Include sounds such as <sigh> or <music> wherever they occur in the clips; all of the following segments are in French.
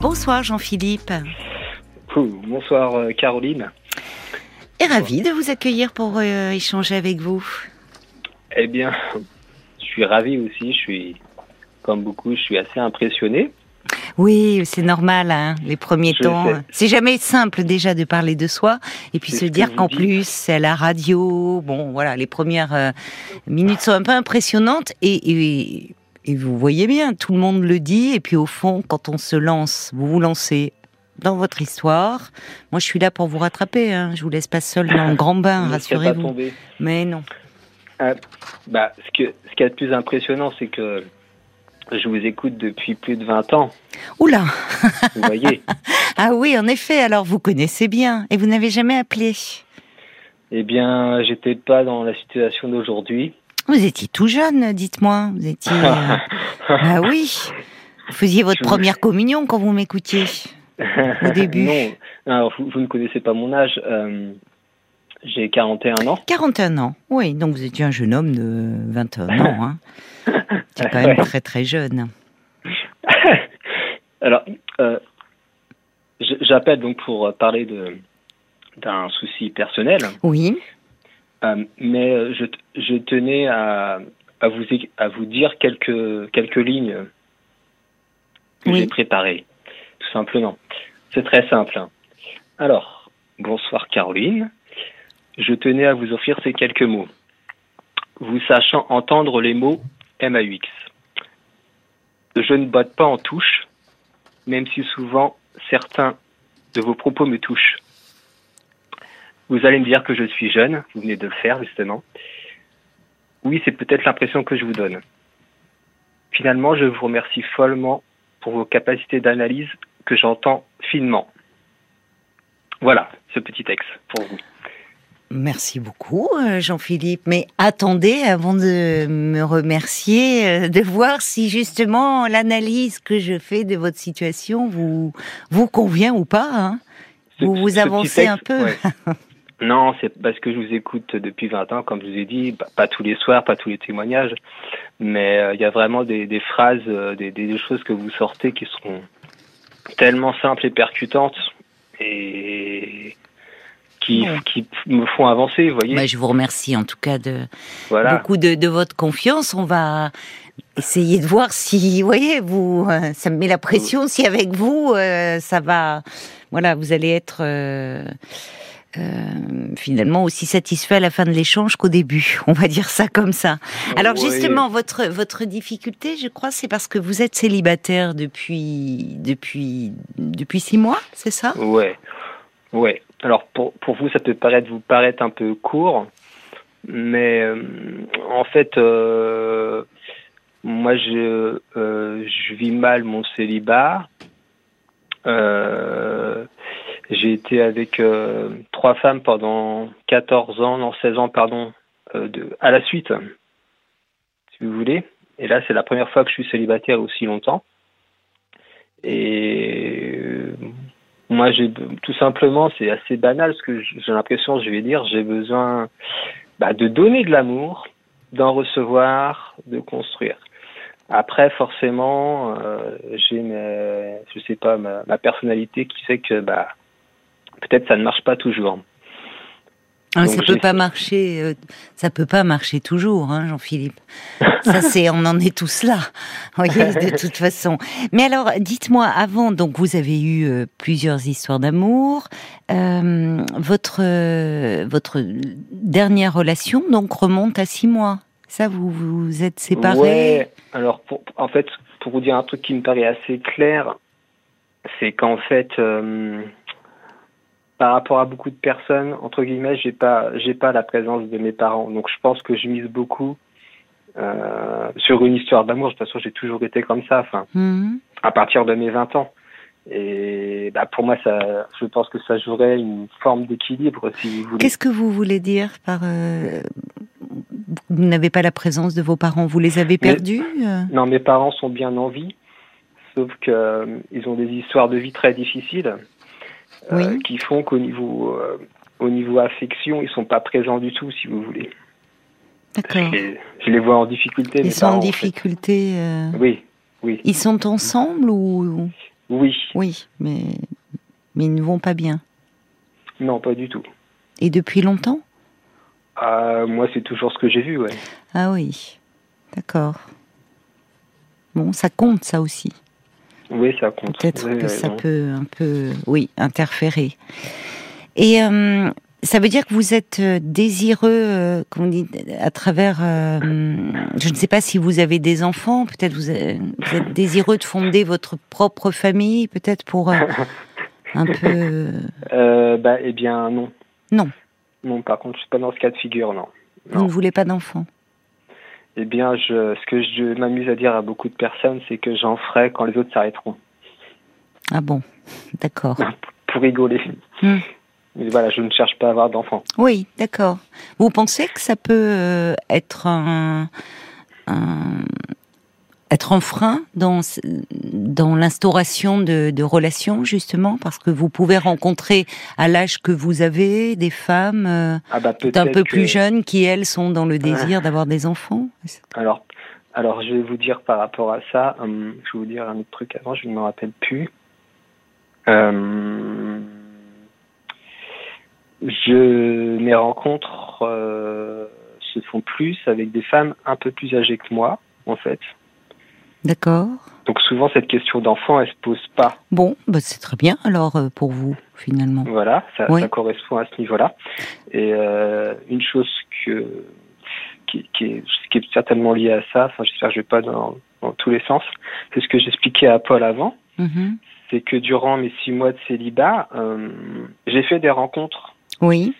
Bonsoir Jean-Philippe. Bonsoir euh, Caroline. Et ravi de vous accueillir pour euh, échanger avec vous. Eh bien, je suis ravi aussi. Je suis, comme beaucoup, je suis assez impressionné. Oui, c'est normal, hein, les premiers temps. C'est jamais simple déjà de parler de soi et puis se dire qu'en plus c'est la radio. Bon, voilà, les premières euh, minutes sont un peu impressionnantes et, et vous voyez bien, tout le monde le dit, et puis au fond, quand on se lance, vous vous lancez dans votre histoire. Moi, je suis là pour vous rattraper. Hein. Je vous laisse pas seul dans le grand bain, <laughs> rassurez-vous. Mais non. Euh, bah, ce, que, ce qui est le plus impressionnant, c'est que je vous écoute depuis plus de 20 ans. Oula Vous voyez <laughs> Ah oui, en effet, alors vous connaissez bien. Et vous n'avez jamais appelé Eh bien, j'étais pas dans la situation d'aujourd'hui. Vous étiez tout jeune, dites-moi. Vous étiez. <laughs> Ah oui. Vous faisiez votre première communion quand vous m'écoutiez au <laughs> début. Non, Alors, vous, ne connaissez pas mon âge. Euh, j'ai 41 ans. 41 ans, oui. Donc vous étiez un jeune homme de 21 ans. Hein. <laughs> C'est quand même très très jeune. Alors, euh, j'appelle donc pour parler de d'un souci personnel. Oui. Euh, mais euh, je, je tenais à, à, vous, à vous dire quelques, quelques lignes que j'ai préparées, tout simplement. C'est très simple. Hein. Alors, bonsoir Caroline. Je tenais à vous offrir ces quelques mots. Vous sachant entendre les mots MAUX. Je ne botte pas en touche, même si souvent certains de vos propos me touchent. Vous allez me dire que je suis jeune, vous venez de le faire justement. Oui, c'est peut-être l'impression que je vous donne. Finalement, je vous remercie follement pour vos capacités d'analyse que j'entends finement. Voilà ce petit texte pour vous. Merci beaucoup, euh, Jean-Philippe. Mais attendez, avant de me remercier, euh, de voir si justement l'analyse que je fais de votre situation vous vous convient ou pas. Hein. vous vous avancez un peu. <laughs> Non, c'est parce que je vous écoute depuis 20 ans, comme je vous ai dit, pas tous les soirs, pas tous les témoignages, mais euh, il y a vraiment des, phrases, euh, des, choses que vous sortez qui sont tellement simples et percutantes et qui, qui me font avancer, vous voyez. Bah, je vous remercie en tout cas de beaucoup de, votre confiance. On va essayer de voir si, vous voyez, vous, euh, ça me met la pression, si avec vous, ça va, voilà, vous allez être euh, finalement aussi satisfait à la fin de l'échange qu'au début. <laughs> On va dire ça comme ça. Alors justement, votre votre difficulté, je crois, c'est parce que vous êtes célibataire depuis depuis depuis six mois, c'est ça? Ouais, ouais. Alors pour pour vous, ça peut paraître vous paraître un peu court, mais euh, en fait, euh, moi je je vis mal mon célibat. Euh, j'ai été avec euh, trois femmes pendant 14 ans, non 16 ans, pardon, euh, à la suite, si vous voulez. Et là, c'est la première fois que je suis célibataire aussi longtemps. Et euh, moi, j'ai tout simplement, c'est assez banal ce que j'ai l'impression, je vais dire, j'ai besoin bah, de donner de l'amour, d'en recevoir, de construire. Après, forcément, j'ai, je sais pas, ma, ma, personnalité qui fait que bah, peut-être ça ne marche pas toujours. Ah, ça peut pas marcher, euh, ça peut pas marcher toujours, hein, Jean-Philippe. ça <laughs> c'est, on en est tous là, voyez, de toute façon. Mais alors, dites-moi, avant, donc vous avez eu euh, plusieurs histoires d'amour. Euh, votre votre dernière relation donc remonte à six mois. Ça, vous vous êtes séparés? Ouais. Alors, pour, en fait, pour vous dire un truc qui me paraît assez clair, c'est qu'en fait par rapport à beaucoup de personnes, entre guillemets, j'ai pas, j'ai pas la présence de mes parents. Donc je pense que je mise beaucoup euh, sur une histoire d'amour. De toute façon, j'ai toujours été comme ça. Enfin, mhm. à partir de mes 20 ans. Et bah, pour moi, ça, je pense que ça jouerait une forme d'équilibre, si vous voulez. Qu'est-ce que vous voulez dire par euh, vous n'avez pas la présence de vos parents? Vous les avez perdus euh? Non, mes parents sont bien en vie, sauf que ils ont des histoires de vie très difficiles. Euh, qui font qu'au niveau, euh, au niveau affection, ils sont pas présents du tout, si vous voulez. D'accord. Je, les vois en difficulté. Ils sont en difficulté. Euh, oui, oui. Ils sont ensemble ou? Oui. Oui, mais, mais ils ne vont pas bien. Non, pas du tout. Et depuis longtemps? Ah, Moi, c'est toujours ce que j'ai vu, ouais. Ah oui, d'accord. Bon, ça compte, ça aussi. Oui, ça compte. Peut-être que ça peut un peu, oui, interférer. Et euh, ça veut dire que vous êtes euh, désireux, euh, on dit, à travers. Euh, je ne sais pas si vous avez des enfants. Peut-être vous, vous, êtes désireux de fonder votre propre famille, peut-être pour un peu. <laughs> bah, eh bien, non. Non. Non, par contre, je suis pas dans ce cas de figure, non. Vous ne voulez pas d'enfants Eh bien, je, ce que je m'amuse à dire à beaucoup de personnes, c'est que j'en ferai quand les autres s'arrêteront. Ah bon, d'accord. <laughs> pour rigoler. Hmm. Mais voilà, je ne cherche pas à avoir d'enfants. Oui, d'accord. Vous pensez que ça peut euh, être un, être un frein dans, dans l'instauration de, relations, justement, parce que vous pouvez rencontrer à l'âge que vous avez des femmes euh, ah bah, un peu plus jeunes qui, elles, sont dans le désir d'avoir des enfants? Alors, alors, je vais vous dire par rapport à ça, hum, je vais vous dire un autre truc avant, je ne me rappelle plus. Euh, je, mes rencontres euh, se font plus avec des femmes un peu plus âgées que moi, en fait. D'accord. Donc souvent cette question d'enfant, elle se pose pas. Bon, bah c'est très bien alors euh, pour vous finalement. Voilà, ça, ça correspond à ce niveau-là. Et euh, une chose que qui, qui, est, qui, est, certainement liée à ça, enfin j'espère que je vais pas dans, dans tous les sens, c'est ce que j'expliquais à Paul avant. Mm-hmm. C'est que durant mes six mois de célibat, euh, j'ai fait des rencontres oui.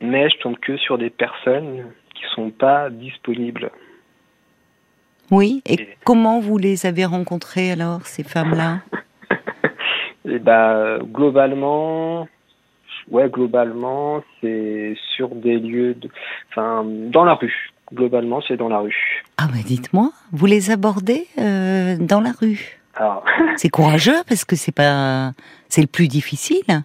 Mais je tombe que sur des personnes qui sont pas disponibles. Oui. Et, comment vous les avez rencontrées alors, ces femmes-là? <laughs> Eh ben, globalement, ouais, globalement, c'est sur des lieux, de, enfin, dans la rue. Globalement, c'est dans la rue. Ah bah dites-moi, vous les abordez euh, dans la rue? <laughs> C'est courageux parce que c'est pas, c'est le plus difficile.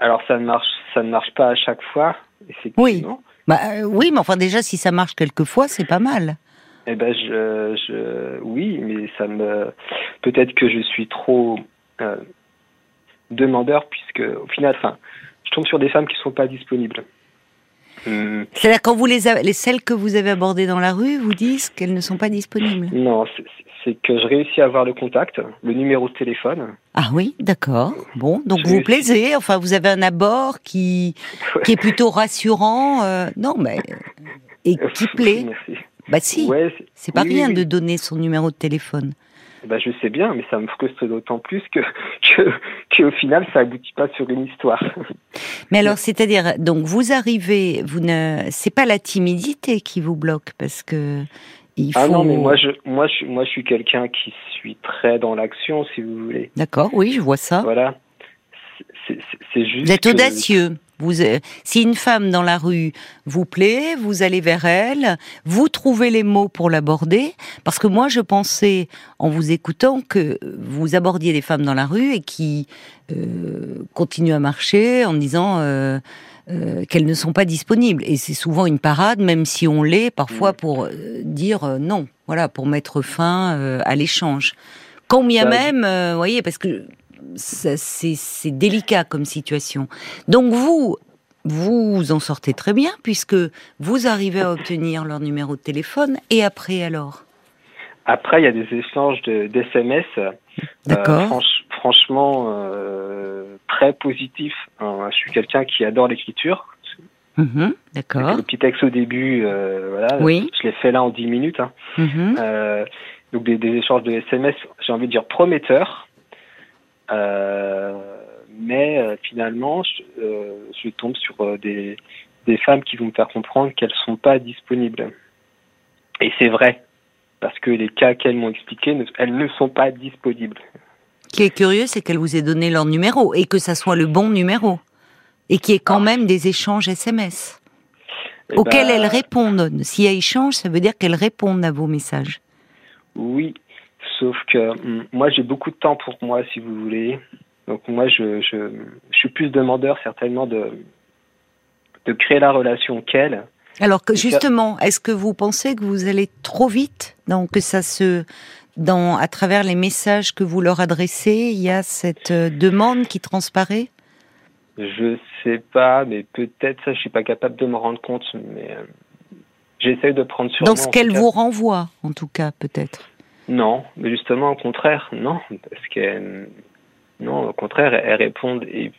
Alors ça ne marche, ça ne marche pas à chaque fois, effectivement. Oui. Bah, euh, oui, mais enfin déjà si ça marche quelques fois, c'est pas mal. Eh ben je, je, oui, mais ça me, peut-être que je suis trop euh, demandeur puisque au final, enfin, tombe sur des femmes qui sont pas disponibles. Hmm. C'est-à-dire quand vous les, les celles que vous avez abordées dans la rue vous disent qu'elles ne sont pas disponibles? Non, c'est que je réussis à avoir le contact, le numéro de téléphone. Ah oui, d'accord. Bon, donc vous vous plaisez, enfin vous avez un abord qui, qui est plutôt rassurant. Euh, non, mais et qui <laughs> plaît. Merci. Bah si, c'est pas rien de donner son numéro de téléphone. Bah, je sais bien, mais ça me frustre d'autant plus que, <laughs> que, au final, ça aboutit pas sur une histoire. <laughs> Mais alors, c'est-à-dire, donc vous arrivez, vous ne, c'est pas la timidité qui vous bloque parce que ah non, mais moi je, moi je, moi je suis quelqu'un qui suis très dans l'action, si vous voulez. D'accord, oui, je vois ça. Voilà. C'est juste. Vous êtes audacieux. Vous, euh, si une femme dans la rue vous plaît, vous allez vers elle, vous trouvez les mots pour l'aborder. Parce que moi, je pensais, en vous écoutant, que vous abordiez des femmes dans la rue et qui euh, continuent à marcher en disant. Euh, qu'elles ne sont pas disponibles. Et c'est souvent une parade, même si on l'est, parfois mm. pour dire non, voilà, pour mettre fin à l'échange. Quand bien bah, même, vous voyez, parce que c'est délicat comme situation. Donc vous, vous en sortez très bien puisque vous arrivez à obtenir leur numéro de téléphone et après alors? Après, il y a des échanges d'SMS. D'accord franchement euh, très positif. Hein. Je suis quelqu'un qui adore l'écriture. Mhm, d'accord. Le petit texte au début, euh, voilà. Oui. Je l'ai fait là en 10 minutes. Hein. Mhm. Euh, donc des, échanges de SMS, j'ai envie de dire prometteurs. Mais finalement, je, tombe sur des, des femmes qui vont me faire comprendre qu'elles sont pas disponibles. Et c'est vrai, parce que les cas qu'elles m'ont expliqués, elles ne sont pas disponibles qui est curieux, c'est qu'elle vous ait donné leur numéro et que ça soit le bon numéro et qu'il y ait quand ah. même des échanges SMS eh auxquels ben, elles répondent. S'il y a échange, ça veut dire qu'elles répondent à vos messages. Oui, sauf que hum, moi j'ai beaucoup de temps pour moi, si vous voulez. Donc moi, je, je, je suis plus demandeur certainement de, de créer la relation qu'elle. Alors que justement, est-ce que vous pensez que vous allez trop vite, donc que ça se dans, à travers les messages que vous leur adressez, il y a cette euh, demande qui transparaît? Je sais pas, mais peut-être ça, je suis pas capable de me rendre compte, mais euh, j'essaie de prendre sur Dans ce qu'elle vous renvoie, en tout cas, peut-être. Non, mais justement, au contraire, non, parce qu'elle, non, au contraire, elles répondent. Et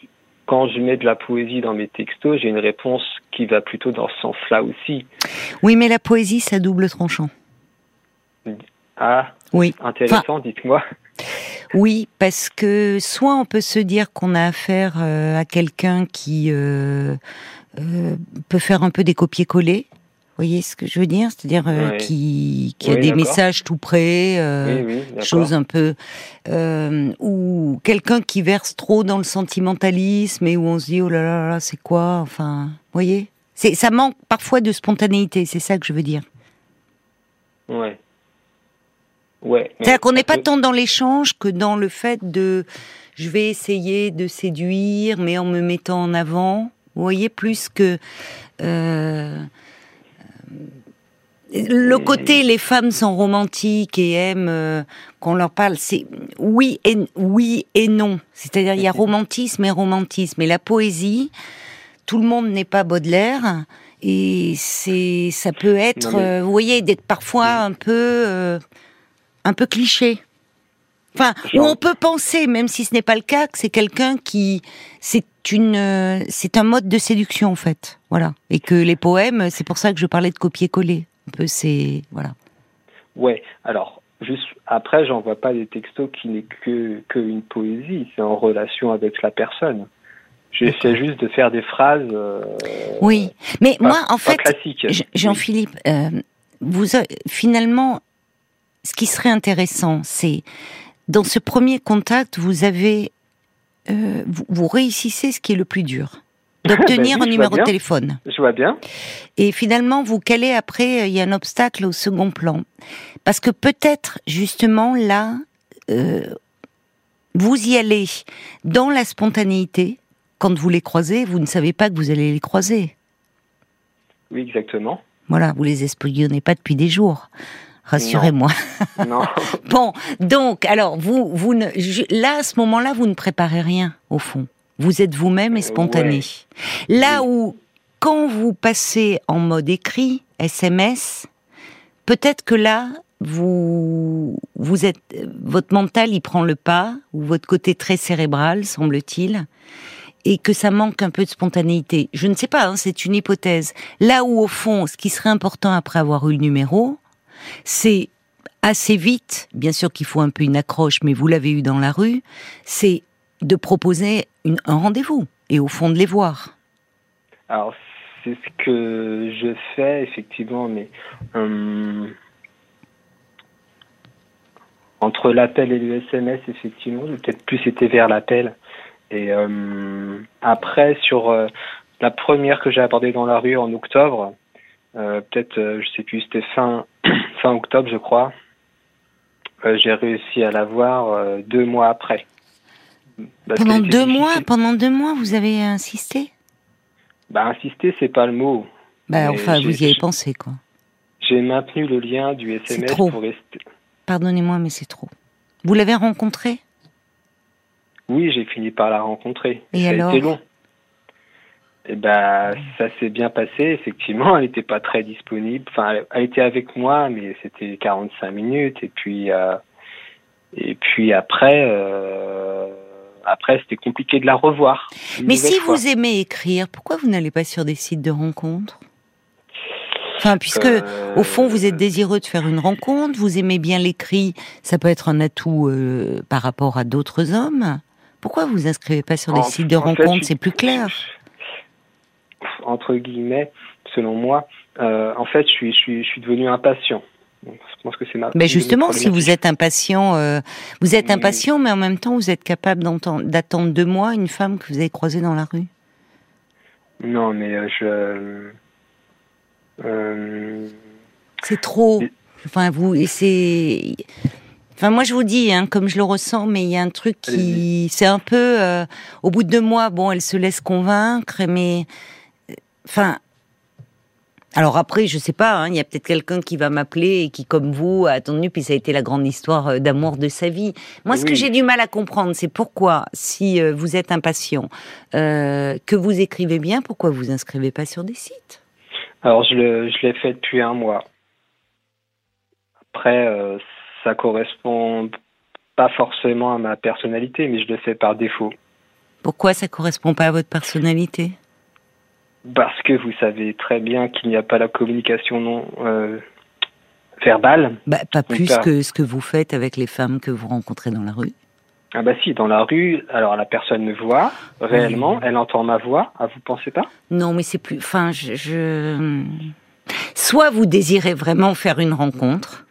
quand je mets de la poésie dans mes textos, j'ai une réponse qui va plutôt dans ce sens-là aussi. Oui, mais la poésie, ça double tranchant. Ah, oui. Intéressant, dites-moi. Oui, parce que soit on peut se dire qu'on a affaire euh, à quelqu'un qui euh, euh, peut faire un peu des copier-coller. Vous voyez ce que je veux dire? C'est-à-dire qui, qui a des messages tout près, choses un peu, ou quelqu'un qui verse trop dans le sentimentalisme et où on se dit oh là là là, c'est quoi? Enfin, vous voyez? C'est ça manque parfois de spontanéité. C'est ça que je veux dire. Ouais. C'est-à-dire qu'on n'est pas tant dans l'échange que dans le fait de je vais essayer de séduire, mais en me mettant en avant. Vous voyez, plus que euh, le côté les femmes sont romantiques et aiment euh, qu'on leur parle, c'est oui et oui et non. C'est-à-dire il y a romantisme et romantisme. Et la poésie, tout le monde n'est pas Baudelaire et c'est ça peut être, euh, vous voyez, d'être parfois un peu un peu cliché. Enfin, où on peut penser, même si ce n'est pas le cas, que c'est quelqu'un qui, c'est une, c'est un mode de séduction en fait, voilà. Et que les poèmes, c'est pour ça que je parlais de copier-coller. Un peu, c'est voilà. Ouais. Alors, juste après, j'envoie pas des textos qui n'est que que une poésie. C'est en relation avec la personne. J'essaie juste de faire des phrases. Euh, oui, mais moi, en fait, Jean-Philippe, euh, vous finalement, ce qui serait intéressant, c'est dans ce premier contact, vous avez, euh, vous, réussissez ce qui est le plus dur, <laughs> d'obtenir ben un numéro de téléphone. Je vois bien. Et finalement, vous calez après, il y a un obstacle au second plan, parce que peut-être justement là, euh, vous y allez dans la spontanéité. Quand vous les croisez, vous ne savez pas que vous allez les croiser. Oui, exactement. Voilà, vous les espionnez pas depuis des jours. Rassurez-moi. Non. <laughs> bon, donc, alors, vous, vous ne, là, à ce moment-là, vous ne préparez rien, au fond. Vous êtes vous-même et euh, spontané. Là où, quand vous passez en mode écrit, SMS, peut-être que là, vous, vous êtes, votre mental, il prend le pas, ou votre côté très cérébral, semble-t-il, et que ça manque un peu de spontanéité. Je ne sais pas, hein, c'est une hypothèse. Là où, au fond, ce qui serait important après avoir eu le numéro, c'est assez vite, bien sûr qu'il faut un peu une accroche, mais vous l'avez eu dans la rue, c'est de proposer un rendez-vous et au fond de les voir. Alors, c'est ce que je fais effectivement, mais euh, entre l'appel et le SMS, effectivement, peut-être plus été vers l'appel. Et euh, après, sur euh, la première que j'ai abordée dans la rue en octobre, peut-être, je sais plus, c'était fin <clears throat> fin octobre, je crois. Euh, j'ai réussi à l'avoir euh, deux mois après. pendant deux mois, pendant deux mois, vous avez insisté? Bah insister, c'est pas le mot. Bah enfin, vous y avez pensé quoi. J'ai maintenu le lien du SMS trop. pour rester. Pardonnez-moi, mais c'est trop. Vous l'avez rencontré? Oui, j'ai fini par la rencontrer. Et alors a été long. Eh ben, ça s'est bien passé. Effectivement, <laughs> elle n'était pas très disponible. Enfin, elle, était avec moi, mais c'était 45 minutes. Et puis, euh, et puis après, euh, après, c'était compliqué de la revoir. Mais si vous aimez écrire, pourquoi vous n'allez pas sur des sites de rencontres? Enfin, puisque euh, au fond vous êtes désireux de faire une rencontre, vous aimez bien l'écrit, ça peut être un atout par rapport à d'autres hommes. Pourquoi vous inscrivez pas sur des sites de rencontres? C'est plus clair entre guillemets, selon moi, euh, en fait, je suis, je suis, je suis devenu impatient. je pense que c'est ma. Mais justement, si vous êtes impatient, euh, vous êtes impatient, mais en même temps, vous êtes capable d'attendre deux mois une femme que vous avez croisée dans la rue. Non, mais euh, je. C'est trop. Enfin, vous, c'est. Enfin, moi, je vous dis, hein, comme je le ressens, mais il y a un truc qui, c'est un peu, au bout de deux mois, bon, elle se laisse convaincre, mais Enfin, Alors après, je sais pas, hein, il y a peut-être quelqu'un qui va m'appeler et qui, comme vous, a attendu, puis ça a été la grande histoire euh, d'amour de sa vie. Moi, ce que j'ai du mal à comprendre, c'est pourquoi, si euh, vous êtes impatient, euh, que vous écrivez bien, pourquoi vous inscrivez pas sur des sites? Alors, je l'ai fait depuis un mois. Après, ça correspond pas forcément à ma personnalité, mais je le fais par défaut. Pourquoi ça correspond pas à votre personnalité? Parce que vous savez très bien qu'il n'y a pas la communication non euh, verbale. Bah, pas plus que ce que vous faites avec les femmes que vous rencontrez dans la rue. Ah bah si, dans la rue, alors la personne me voit réellement, elle entend ma voix. Ah, vous pensez pas? Non, mais c'est plus. Enfin, je, Soit vous désirez vraiment faire une rencontre.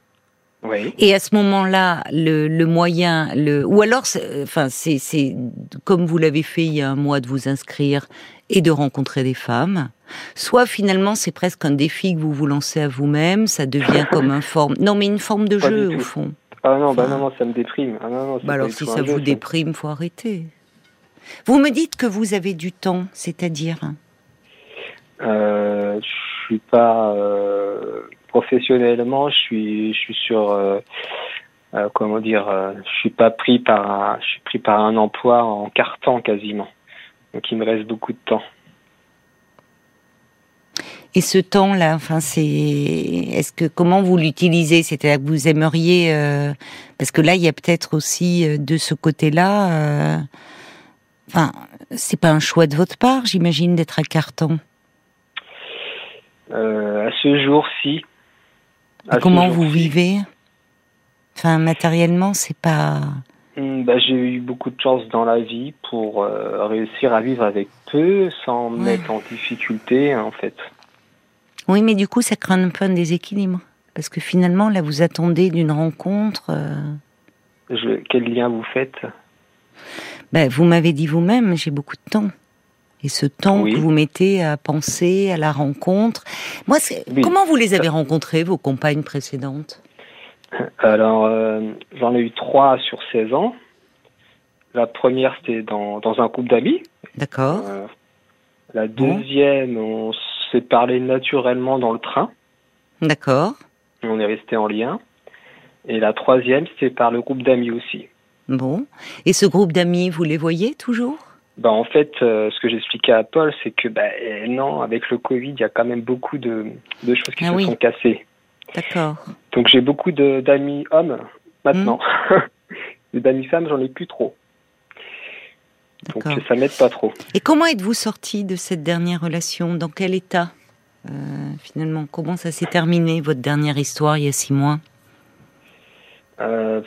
Oui. Et à ce moment-là, le, le, moyen, le ou alors, enfin, c'est comme vous l'avez fait il y a un mois de vous inscrire et de rencontrer des femmes. Soit finalement c'est presque un défi que vous vous lancez à vous-même, ça devient comme un forme. Non mais une forme de jeu au fond. Ah non, bah non, ça me déprime. Ah bah alors si ça vous déprime, faut arrêter. Vous me dites que vous avez du temps, c'est-à-dire euh, Je suis pas euh, professionnellement, je suis, je suis sur. Euh, euh, comment dire, je suis pas pris par, un, je suis pris par un emploi en carton quasiment. Donc il me reste beaucoup de temps. Et ce temps-là, enfin, c'est, est-ce que comment vous l'utilisez? C'est-à-dire que vous aimeriez, euh, parce que là, il y a peut-être aussi euh, de ce côté-là, euh, enfin, c'est pas un choix de votre part, j'imagine, d'être à Carton? à ce jour-ci. Comment vous vivez? Enfin, matériellement, c'est pas. Hmm, bah, j'ai eu beaucoup de chance dans la vie pour euh, réussir à vivre avec peu sans me mettre en difficulté en fait. Oui, mais du coup, ça crée un peu un déséquilibre. Parce que finalement, là, vous attendez d'une rencontre. Euh, quel lien vous faites? ben, Vous m'avez dit vous-même, j'ai beaucoup de temps. Et ce temps que vous mettez à penser à la rencontre. Moi, comment vous les avez rencontrées, vos compagnes précédentes? Alors, euh, j'en ai eu trois sur 16 ans. La première, c'était dans, dans un couple d'amis. D'accord. Euh, la deuxième, on s'est parlé naturellement dans le train. D'accord. On est resté en lien. Et la troisième, c'était par le groupe d'amis aussi. Bon. Et ce groupe d'amis, vous les voyez toujours? Bah, En fait, euh, ce que j'expliquais à Paul, c'est que bah, non, avec le Covid, il y a quand même beaucoup de, de choses qui ah se sont cassées. D'accord. Donc j'ai beaucoup d'amis hommes maintenant. Hmm. <laughs> d'amis femmes, j'en ai plus trop. Donc ça m'aide pas trop. Et comment êtes-vous sorti de cette dernière relation? Dans quel état euh, finalement? Comment ça s'est terminé votre dernière histoire il y a six mois? Euh...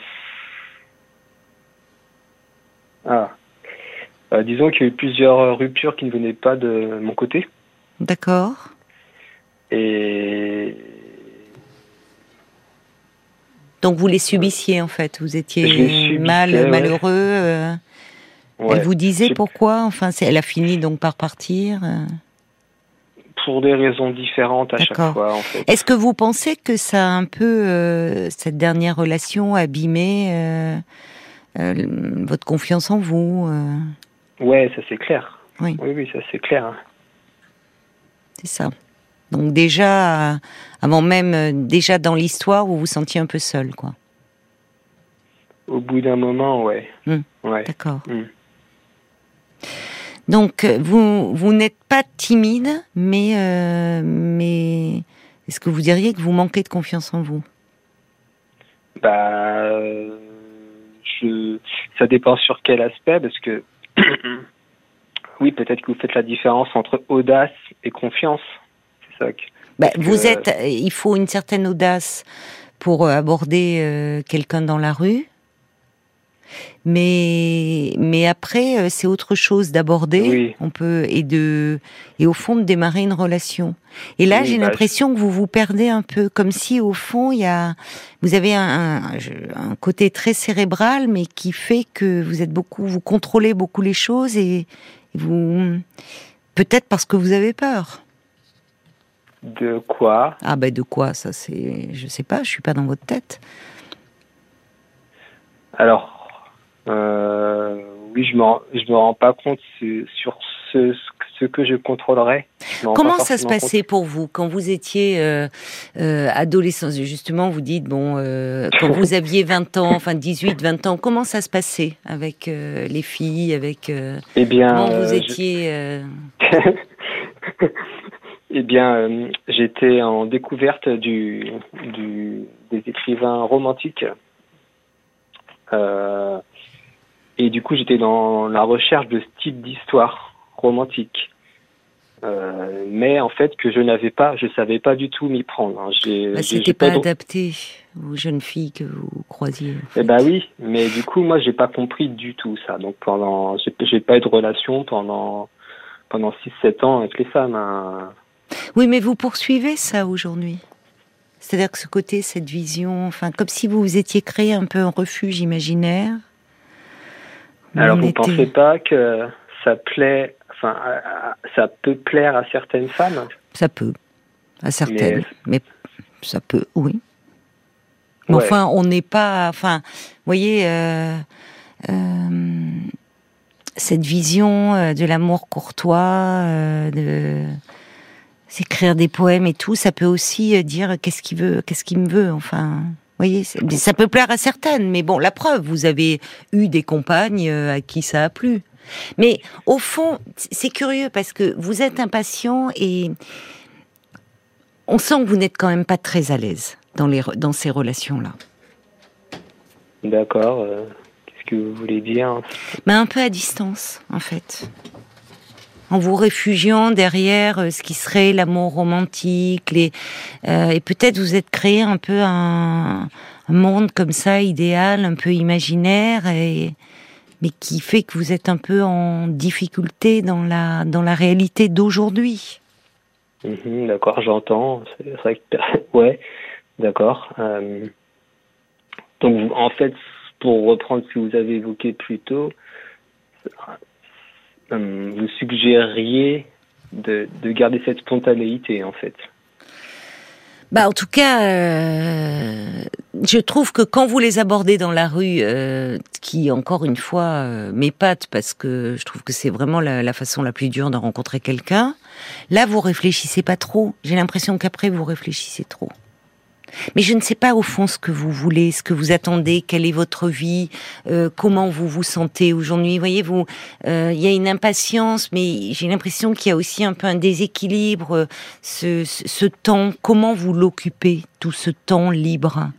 Ah. Euh, disons qu'il y a eu plusieurs ruptures qui ne venaient pas de mon côté. D'accord. Et donc vous les subissiez en fait, vous étiez mal, malheureux. Euh. Elle vous disait pourquoi? Enfin, elle a fini donc par partir. Euh. Pour des raisons différentes à chaque fois. En fait. Est-ce que vous pensez que ça a un peu euh, cette dernière relation abîmé votre confiance en vous Ouais, ça c'est clair. Oui, oui, oui ça c'est clair. C'est ça. Donc déjà, avant même, euh, déjà dans l'histoire, vous vous sentiez un peu seul, quoi. Au bout d'un moment, ouais. Hmm. ouais. D'accord. Hmm. Donc euh, vous vous n'êtes pas timide, mais euh, mais est-ce que vous diriez que vous manquez de confiance en vous? Bah, je, ça dépend sur quel aspect, parce que <coughs> oui, peut-être que vous faites la différence entre audace et confiance. Bah, vous êtes, il faut une certaine audace pour euh, aborder euh, quelqu'un dans la rue. Mais mais après euh, c'est autre chose d'aborder. On peut et de et au fond de démarrer une relation. Et là j'ai bah, l'impression que vous vous perdez un peu, comme si au fond il y a vous avez un, un, côté très cérébral, mais qui fait que vous êtes beaucoup, vous contrôlez beaucoup les choses et vous peut-être parce que vous avez peur. De quoi? Ah ben de quoi? Ça c'est, je sais pas, je suis pas dans votre tête. Alors, oui, je me je me rends pas compte sur ce ce que je contrôlerais. Comment ça se passait pour vous quand vous étiez euh, euh, adolescent? Justement, vous dites, bon, euh, quand vous <laughs> aviez 20 ans, enfin 18, 20 ans, comment ça se passait avec les filles avec, Eh bien, comment vous étiez <laughs> Eh bien, j'étais en découverte du, du, des écrivains romantiques. Et du coup, j'étais dans la recherche de ce type d'histoire romantique. Euh, mais en fait que je n'avais pas, je savais pas du tout m'y prendre. Hein. Bah, C'était pas, adapté aux jeunes filles que vous croisiez. Eh ben oui, mais du coup moi j'ai pas compris du tout ça. Donc pendant, j'ai pas eu de relation pendant pendant 6-7 ans avec les femmes. Hein. Oui, mais vous poursuivez ça aujourd'hui. C'est-à-dire que ce côté, cette vision, enfin comme si vous vous étiez créé un peu un refuge imaginaire. Alors vous ne pensez pas que ça plaît enfin, ça peut plaire à certaines femmes? Ça peut, à certaines, mais, ça peut, oui. Mais enfin, on n'est pas, enfin, vous voyez, euh, euh, cette vision euh, de l'amour courtois, de s'écrire des poèmes et tout, ça peut aussi dire qu'est-ce qu'il veut, qu'est-ce qu'il me veut, enfin. Vous voyez, ça peut plaire à certaines, mais bon, la preuve, vous avez eu des compagnes à qui ça a plu. Mais au fond, c'est curieux parce que vous êtes impatient et on sent que vous n'êtes quand même pas très à l'aise dans, les, dans ces relations-là. D'accord. Euh, qu'est-ce que vous voulez dire? Mais Un peu à distance, en fait. En vous réfugiant derrière euh, ce qui serait l'amour romantique, euh, et peut-être vous êtes créé un peu un, monde comme ça, idéal, un peu imaginaire, mais qui fait que vous êtes un peu en difficulté dans la, dans la réalité d'aujourd'hui. Mhm, d'accord, j'entends. C'est vrai que, <laughs> ouais, d'accord. Euh, donc, en fait, pour reprendre ce que vous avez évoqué plus tôt, euh, vous suggériez de, de garder cette spontanéité, en fait. Bah, en tout cas, euh, je trouve que quand vous les abordez dans la rue, euh, qui encore une fois euh, m'épate parce que je trouve que c'est vraiment la, la, façon la plus dure de rencontrer quelqu'un, là vous réfléchissez pas trop. J'ai l'impression qu'après vous réfléchissez trop. Mais je ne sais pas au fond ce que vous voulez, ce que vous attendez, quelle est votre vie, euh, comment vous vous sentez aujourd'hui. Voyez, vous, euh, il y a une impatience, mais j'ai l'impression qu'il y a aussi un peu un déséquilibre. Ce, ce temps, comment vous l'occupez, tout ce temps libre?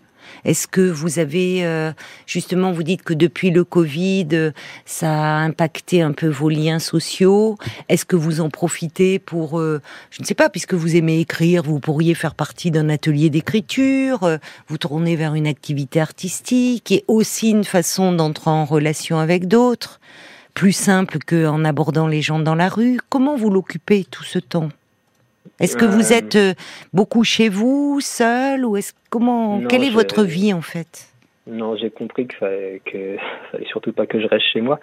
Est-ce que vous avez, euh, justement, vous dites que depuis le Covid, ça a impacté un peu vos liens sociaux Est-ce que vous en profitez pour, euh, je ne sais pas, puisque vous aimez écrire, vous pourriez faire partie d'un atelier d'écriture, euh, vous tourner vers une activité artistique et aussi une façon d'entrer en relation avec d'autres, plus simple qu'en abordant les gens dans la rue. Comment vous l'occupez tout ce temps? Est-ce que vous êtes euh, beaucoup chez vous, seul, ou est-ce comment Quelle est votre vie en fait? Non, j'ai compris qu'il fallait, que <laughs> fallait surtout pas que je reste chez moi.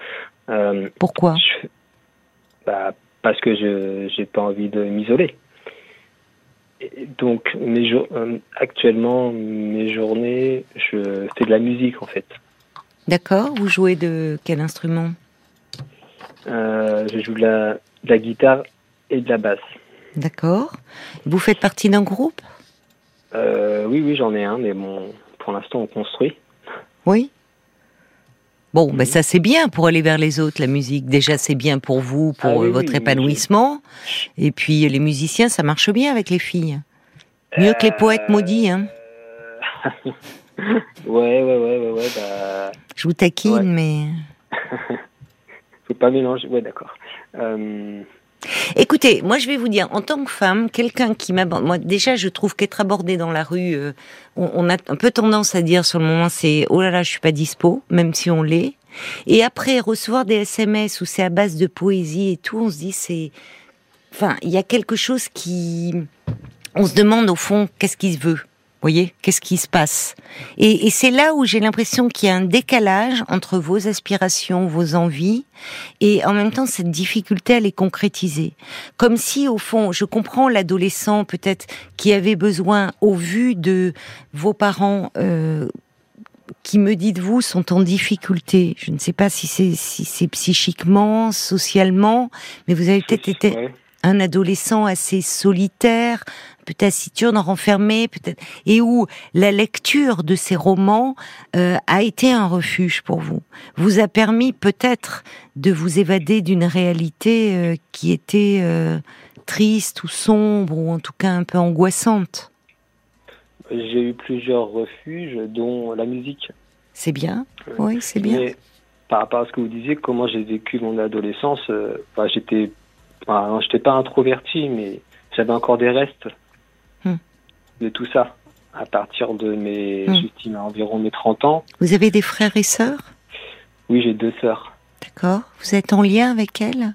Euh, Pourquoi? bah, parce que je j'ai pas envie de m'isoler. Donc mes euh, actuellement mes journées, je fais de la musique en fait. D'accord. Vous jouez de quel instrument? Je joue de la, de la guitare et de la basse. D'accord. Vous faites partie d'un groupe euh, Oui, oui, j'en ai un, mais bon, pour l'instant, on construit. Oui. Bon, ben ça c'est bien pour aller vers les autres, la musique. Déjà, c'est bien pour vous, pour ah votre épanouissement. Et puis, les musiciens, ça marche bien avec les filles. Mieux que les euh, poètes maudits, hein. <laughs> ouais, ouais, ouais, ouais, ouais. Bah... Je vous taquine, mais. <laughs> Faut pas mélanger. Ouais, d'accord. Euh... Écoutez, moi je vais vous dire, en tant que femme, quelqu'un qui m'aborde, moi déjà je trouve qu'être abordé dans la rue, euh, on, a un peu tendance à dire sur le moment c'est oh là là je suis pas dispo, même si on l'est. Et après recevoir des SMS où c'est à base de poésie et tout, on se dit c'est, enfin il y a quelque chose qui, on se demande au fond qu'est-ce qu'il veut voyez, qu'est-ce qui se passe? Et, c'est là où j'ai l'impression qu'il y a un décalage entre vos aspirations, vos envies, et en même temps cette difficulté à les concrétiser. Comme si, au fond, je comprends l'adolescent peut-être qui avait besoin, au vu de vos parents, euh, qui me dites vous sont en difficulté. Je ne sais pas si c'est si c'est psychiquement, socialement, mais vous avez peut-être été un adolescent assez solitaire, peut-être taciturne, renfermé, peut-être, et où la lecture de ces romans euh, a été un refuge pour vous, vous a permis peut-être de vous évader d'une réalité euh, qui était euh, triste ou sombre ou en tout cas un peu angoissante. J'ai eu plusieurs refuges, dont la musique. C'est bien, oui, c'est bien. Mais par rapport à ce que vous disiez, comment j'ai vécu mon adolescence, j'étais Enfin, je n'étais pas introverti, mais j'avais encore des restes hmm. de tout ça. À partir de mes, mmh. environ mes 30 ans. Vous avez des frères et sœurs? Oui, j'ai deux sœurs. D'accord. Vous êtes en lien avec elles?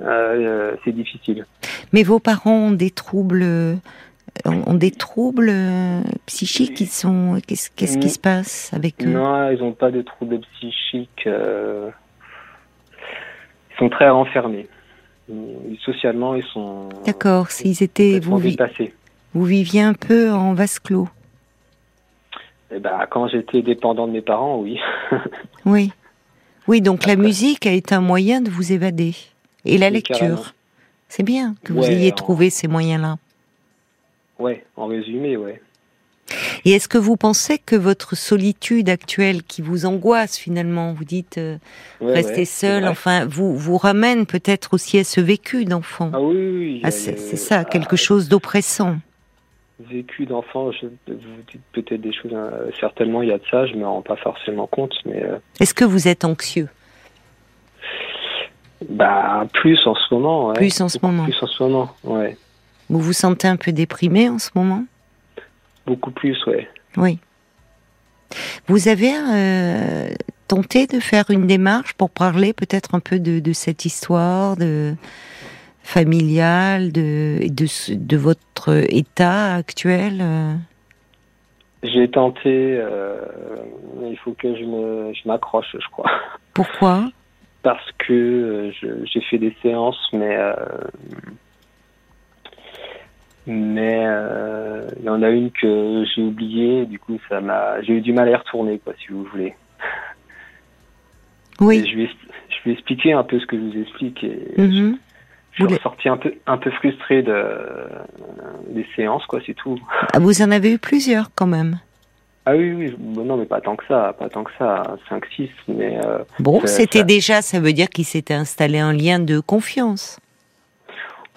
Euh, C'est difficile. Mais vos parents ont des troubles, euh, ont des troubles euh, psychiques qui sont. Qu'est-ce, qu'est-ce qui se passe avec eux? Non, ils n'ont pas de troubles psychiques. ils sont très renfermés socialement, ils sont. D'accord, s'ils étaient. Vous, vous viviez un peu en vase clos eh ben, Quand j'étais dépendant de mes parents, oui. <laughs> oui. Oui, donc la musique a été un moyen de vous évader. Et la lecture. C'est bien que vous ayez trouvé ces moyens-là. Ouais, en résumé, ouais. Et est-ce que vous pensez que votre solitude actuelle, qui vous angoisse finalement, vous dites euh, rester seul, enfin, vous vous ramène peut-être aussi à ce vécu d'enfant? Ah oui, oui. Ah, c'est ça, quelque chose d'oppressant. Vécu d'enfant, vous dites peut-être des choses, hein, certainement il y a de ça, je me rends pas forcément compte, mais. Euh, est-ce que vous êtes anxieux? Bah plus en ce moment. Plus en ce moment. Plus en ce moment, ouais. Vous vous sentez un peu déprimé en ce moment? Beaucoup plus, ouais. Oui. Vous avez euh, tenté de faire une démarche pour parler peut-être un peu de, cette histoire de familiale, de, de, de votre état actuel euh? J'ai tenté, euh, il faut que je m'accroche, je crois. Pourquoi? Parce que j'ai fait des séances, mais mais euh, il y en a une que j'ai oubliée, du coup ça m'a, j'ai eu du mal à y retourner, quoi, si vous voulez. Oui. je, vais, je vais expliquer un peu ce que je vous explique. Et mhm. Je suis ressorti un peu, un peu frustré de, des séances, quoi, c'est tout. <laughs> Ah, vous en avez eu plusieurs quand même. Ah oui, oui, non, mais pas tant que ça, pas tant que ça, 5, 6, mais... Euh, bon, c'était déjà, ça veut dire qu'il s'était installé un lien de confiance.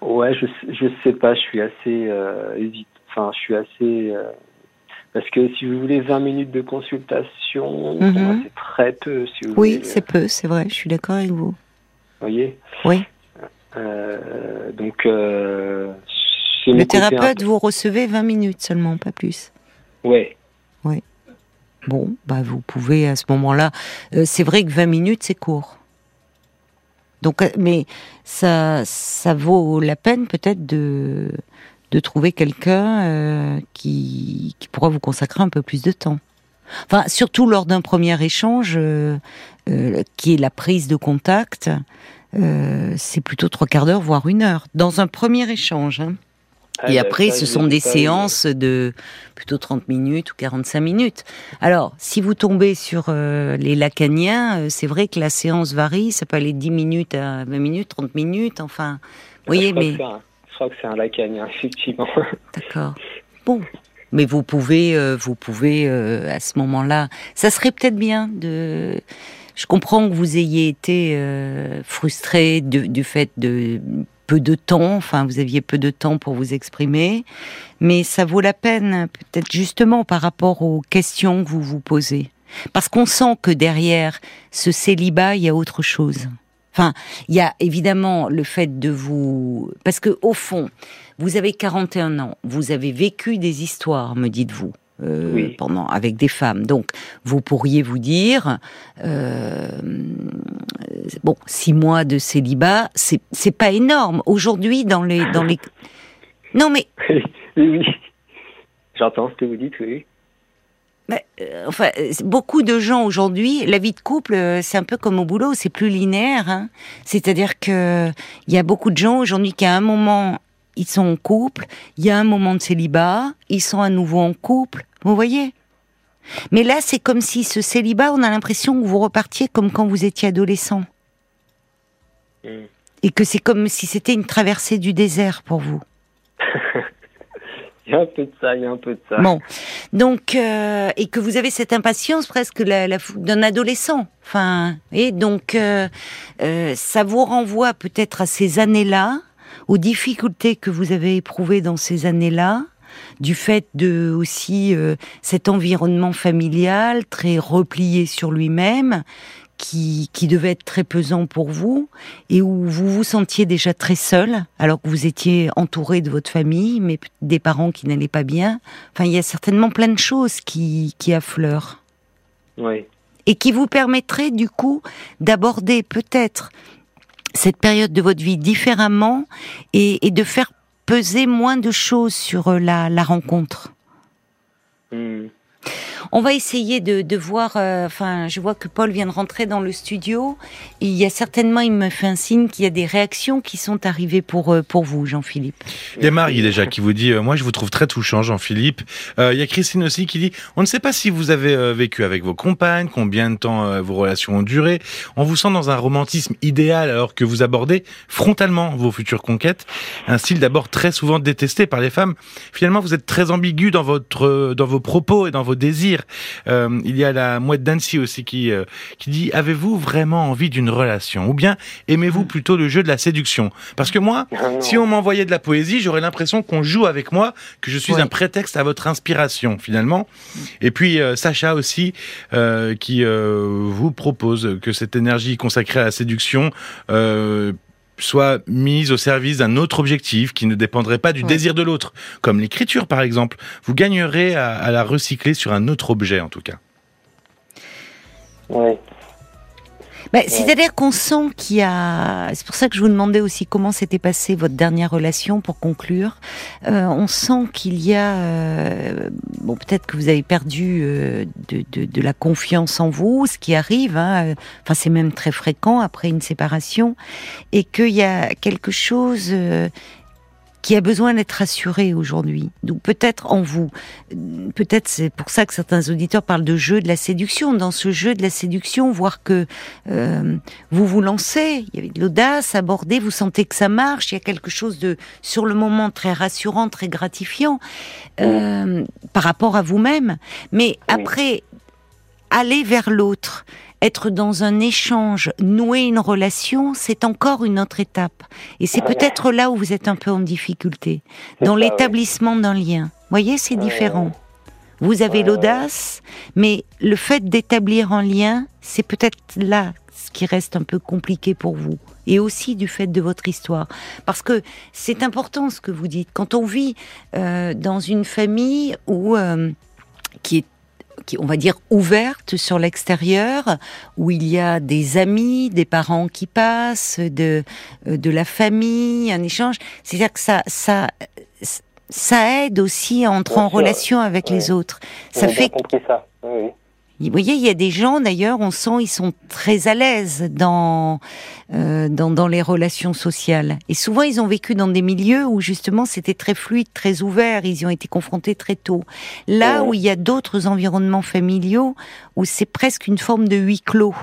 Ouais, je je sais pas, je suis assez euh, hésite. Enfin, je suis assez euh, parce que si vous voulez 20 minutes de consultation, mhm. c'est très peu. Si vous oui, c'est peu, c'est vrai. Je suis d'accord avec vous. Vous voyez? Oui. Euh, donc. Euh, le thérapeute, vous recevez 20 minutes seulement, pas plus. Ouais. Oui. Bon, bah vous pouvez à ce moment-là. Euh, c'est vrai que 20 minutes, c'est court. Donc, euh, mais ça, ça vaut la peine peut-être de de trouver quelqu'un euh, qui, qui pourra vous consacrer un peu plus de temps. Enfin, surtout lors d'un premier échange, euh, euh, qui est la prise de contact, c'est plutôt trois quarts d'heure, voire une heure, dans un premier échange. Hein. Et ah, après, ce sont des séances de plutôt 30 minutes ou 45 minutes. Alors, si vous tombez sur euh, les lacaniens, euh, c'est vrai que la séance varie, ça peut aller de 10 minutes à 20 minutes, 30 minutes, enfin, vous voyez, mais... je crois que c'est un lacanien, <laughs> effectivement. D'accord. Bon, mais vous pouvez, euh, vous pouvez à ce moment-là, ça serait peut-être bien de. Je comprends que vous ayez été frustré du fait de peu de temps, enfin vous aviez peu de temps pour vous exprimer, mais ça vaut la peine peut-être justement par rapport aux questions que vous vous posez. Parce qu'on sent que derrière ce célibat, il y a autre chose. Enfin, il y a évidemment le fait de vous... Parce que au fond, vous avez 41 ans, vous avez vécu des histoires, me dites-vous. Euh, pendant avec des femmes. Donc, vous pourriez vous dire, euh, bon, six mois de célibat, c'est c'est pas énorme. Aujourd'hui, dans les dans les <laughs> non mais oui, oui. j'entends ce que vous dites, oui. Mais, euh, enfin, beaucoup de gens aujourd'hui, la vie de couple, c'est un peu comme au boulot, c'est plus linéaire. Hein. C'est-à-dire que il y a beaucoup de gens aujourd'hui qui à un moment ils sont en couple, il y a un moment de célibat, ils sont à nouveau en couple, vous voyez? Mais là, c'est comme si ce célibat, on a l'impression que vous repartiez comme quand vous étiez adolescent. Mm. Et que c'est comme si c'était une traversée du désert pour vous. <laughs> il y a un peu de ça, il y a un peu de ça. Bon, donc euh, et que vous avez cette impatience presque la, d'un adolescent. Enfin, et donc euh, euh, ça vous renvoie peut-être à ces années-là, aux difficultés que vous avez éprouvées dans ces années-là, du fait de aussi cet environnement familial très replié sur lui-même qui, qui devait être très pesant pour vous et où vous vous sentiez déjà très seul alors que vous étiez entouré de votre famille, mais des parents qui n'allaient pas bien. Enfin, il y a certainement plein de choses qui, qui affleurent. Oui. Et qui vous permettraient du coup d'aborder peut-être cette période de votre vie différemment et, et, de faire peser moins de choses sur la, la rencontre? Hmm. On va essayer de, voir. Euh, enfin, je vois que Paul vient de rentrer dans le studio. il y a certainement, il me fait un signe qu'il y a des réactions qui sont arrivées pour euh, pour vous, Jean-Philippe. Il y a Marie déjà qui vous dit, euh, moi je vous trouve très touchant, Jean-Philippe. il y a Christine aussi qui dit, on ne sait pas si vous avez vécu avec vos compagnes, combien de temps vos relations ont duré. On vous sent dans un romantisme idéal alors que vous abordez frontalement vos futures conquêtes. Un style d'abord très souvent détesté par les femmes. Finalement, vous êtes très ambigu dans votre dans vos propos et dans vos désirs. Euh, il y a la mouette d'Annecy aussi qui, euh, qui dit Avez-vous vraiment envie d'une relation? Ou bien aimez-vous plutôt le jeu de la séduction? Parce que moi, si on m'envoyait de la poésie, j'aurais l'impression qu'on joue avec moi, que je suis un prétexte à votre inspiration finalement. Et puis euh, Sacha aussi qui vous propose que cette énergie consacrée à la séduction soit mise au service d'un autre objectif qui ne dépendrait pas du désir de l'autre, comme l'écriture par exemple. Vous gagnerez à, la recycler sur un autre objet en tout cas. Oui. Bah, c'est-à-dire qu'on sent qu'il y a. C'est pour ça que je vous demandais aussi comment s'était passée votre dernière relation pour conclure. Euh, on sent qu'il y a. Euh, bon, peut-être que vous avez perdu euh, de, de, de, la confiance en vous, ce qui arrive. Hein, enfin, c'est même très fréquent après une séparation, et qu'il y a quelque chose qui a besoin d'être rassuré aujourd'hui. Donc peut-être en vous. Peut-être c'est pour ça que certains auditeurs parlent de jeu de la séduction. Dans ce jeu de la séduction, voir que euh, vous vous lancez, il y a de l'audace, abordez, vous sentez que ça marche, il y a quelque chose de sur le moment très rassurant, très gratifiant euh, par rapport à vous-même. Mais après, aller vers l'autre être dans un échange, nouer une relation, c'est encore une autre étape. Et c'est peut-être là où vous êtes un peu en difficulté, dans l'établissement d'un lien. Vous voyez, c'est différent. Vous avez l'audace, mais le fait d'établir un lien, c'est peut-être là ce qui reste un peu compliqué pour vous. Et aussi du fait de votre histoire. Parce que c'est important ce que vous dites. Quand on vit euh, dans une famille où, euh, qui est on va dire, ouverte sur l'extérieur, où il y a des amis, des parents qui passent, de, euh, de la famille, un échange. C'est-à-dire que ça, ça, ça aide aussi à entrer en relation avec les autres. Ça fait. Oui. Vous voyez, il y a des gens d'ailleurs, on sent ils sont très à l'aise dans, euh, dans dans les relations sociales. Et souvent, ils ont vécu dans des milieux où justement c'était très fluide, très ouvert. Ils y ont été confrontés très tôt. Là où il y a d'autres environnements familiaux où c'est presque une forme de huis clos.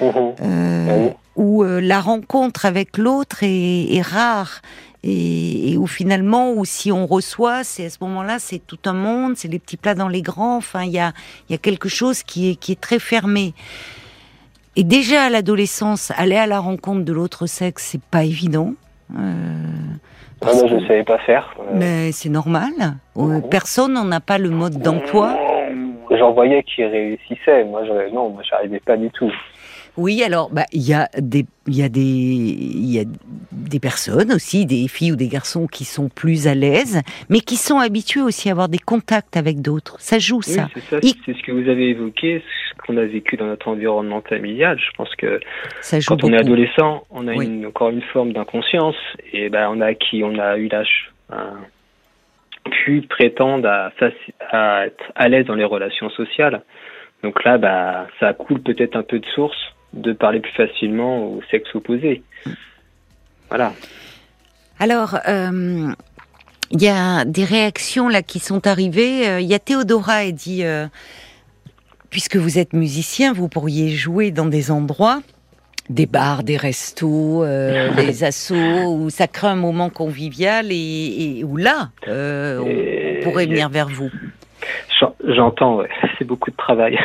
Mhm. Euh, où euh, la rencontre avec l'autre est, est rare et, où finalement, ou si on reçoit, c'est à ce moment-là, c'est tout un monde, c'est les petits plats dans les grands. Enfin, il y a, y a quelque chose qui est, qui est très fermé. Et déjà à l'adolescence, aller à la rencontre de l'autre sexe, c'est pas évident. Euh, ah, moi, je ne savais pas faire. Euh. Mais c'est normal. Euh, personne n'en a pas le mode d'emploi. J'en voyais qui réussissaient. Moi, je, non, moi, j'arrivais pas du tout. Oui, alors bah il y a des il y a des il y a des personnes aussi, des filles ou des garçons qui sont plus à l'aise, mais qui sont habitués aussi à avoir des contacts avec d'autres. Ça joue ça. c'est ce que vous avez évoqué, ce qu'on a vécu dans notre environnement familial. Je pense que quand on est adolescent, on a encore une forme d'inconscience et ben on a qui on a eu l'âge. puis prétendent à, à être à l'aise dans les relations sociales. Donc là, bah, ça coule peut-être un peu de source de parler plus facilement au sexe opposé. Voilà. Alors, euh, Il y a des réactions là qui sont arrivées. Il y a Théodora qui dit puisque vous êtes musicien, vous pourriez jouer dans des endroits des bars, des restos, euh, <laughs> des assos, où ça crée un moment convivial et, où là, euh, on pourrait venir vers vous. J'entends, <laughs> c'est beaucoup de travail.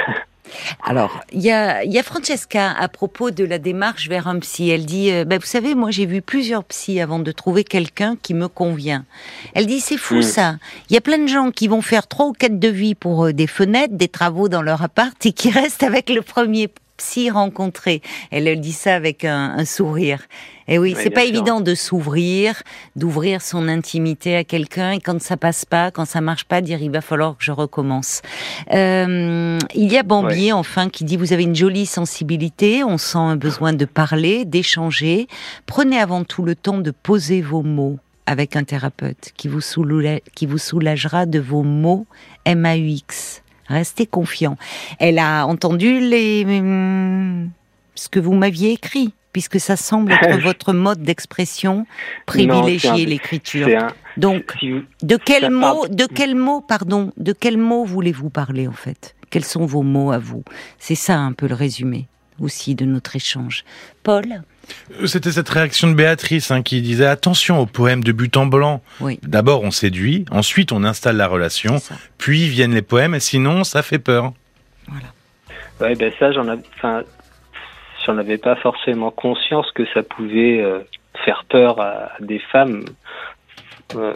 Alors, il y a, y a, Francesca à propos de la démarche vers un psy. Elle dit, euh, ben, vous savez, moi j'ai vu plusieurs psys avant de trouver quelqu'un qui me convient. Elle dit, c'est fou hmm. ça. Il y a plein de gens qui vont faire trois ou quatre devis pour euh, des fenêtres, des travaux dans leur appart et qui <laughs> restent avec le premier psy rencontré. Elle, dit ça avec un, sourire. Et oui, c'est pas évident de s'ouvrir, d'ouvrir son intimité à quelqu'un et quand ça passe pas, quand ça marche pas, dire il va falloir que je recommence. Euh, il y a Bambier enfin qui dit vous avez une jolie sensibilité, on sent un besoin de parler, d'échanger. Prenez avant tout le temps de poser vos mots avec un thérapeute qui vous, qui vous soulagera de vos mots MAUX Restez confiant. Elle a entendu les hum, ce que vous m'aviez écrit, puisque ça semble <laughs> être votre mode d'expression privilégier l'écriture. Donc, de quel mot, de quel mot, pardon, de quel mot voulez-vous parler en fait? Quels sont vos mots à vous? C'est ça un peu le résumé aussi de notre échange. Paul? C'était cette réaction de Béatrice hein, qui disait attention au poème de but en blanc. D'abord on séduit, ensuite on installe la relation, puis viennent les poèmes, et sinon ça fait peur. Voilà. Ouais, ben ça j'en j'en avais pas forcément conscience que ça pouvait euh, faire peur à, des femmes. Euh,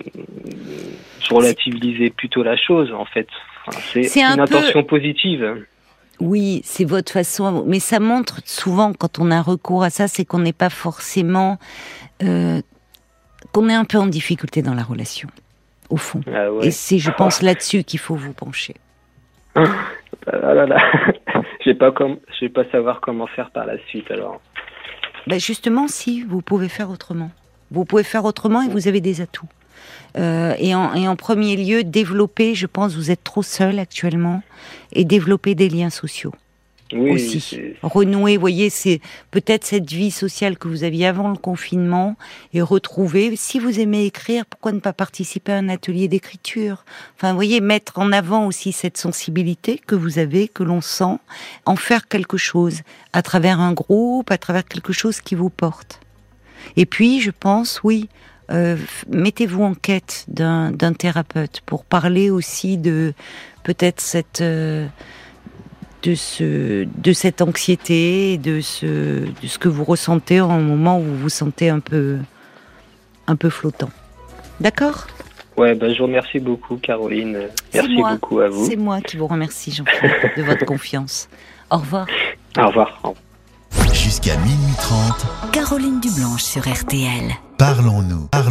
je relativisais plutôt la chose en fait. c'est une intention positive. Oui, c'est votre façon, mais ça montre souvent quand on a recours à ça, c'est qu'on n'est pas forcément, euh, qu'on est un peu en difficulté dans la relation, au fond. Ah Et c'est, je pense, là-dessus qu'il faut vous pencher. Ah là là, <laughs> je vais pas je vais pas savoir comment faire par la suite alors. Ben justement, si vous pouvez faire autrement, vous pouvez faire autrement et vous avez des atouts. Euh, et, en, et, en, premier lieu, développer, je pense, vous êtes trop seul actuellement, et développer des liens sociaux. Oui, aussi. Renouer, vous voyez, c'est peut-être cette vie sociale que vous aviez avant le confinement et retrouver. Si vous aimez écrire, pourquoi ne pas participer à un atelier d'écriture? Enfin, vous voyez, mettre en avant aussi cette sensibilité que vous avez, que l'on sent, en faire quelque chose à travers un groupe, à travers quelque chose qui vous porte. Et puis, je pense, oui, euh, mettez-vous en quête d'un thérapeute pour parler aussi de peut-être cette euh, de ce de cette anxiété, de ce de ce que vous ressentez en un moment où vous vous sentez un peu un peu flottant. D'accord? Ouais, ben je vous remercie beaucoup, Caroline. Merci beaucoup à vous. C'est moi qui vous remercie, Jean-Philippe, de votre <laughs> confiance. Au revoir. Au revoir. Jusqu'à minuit 30. Caroline Dublanche sur RTL. Parlons-nous.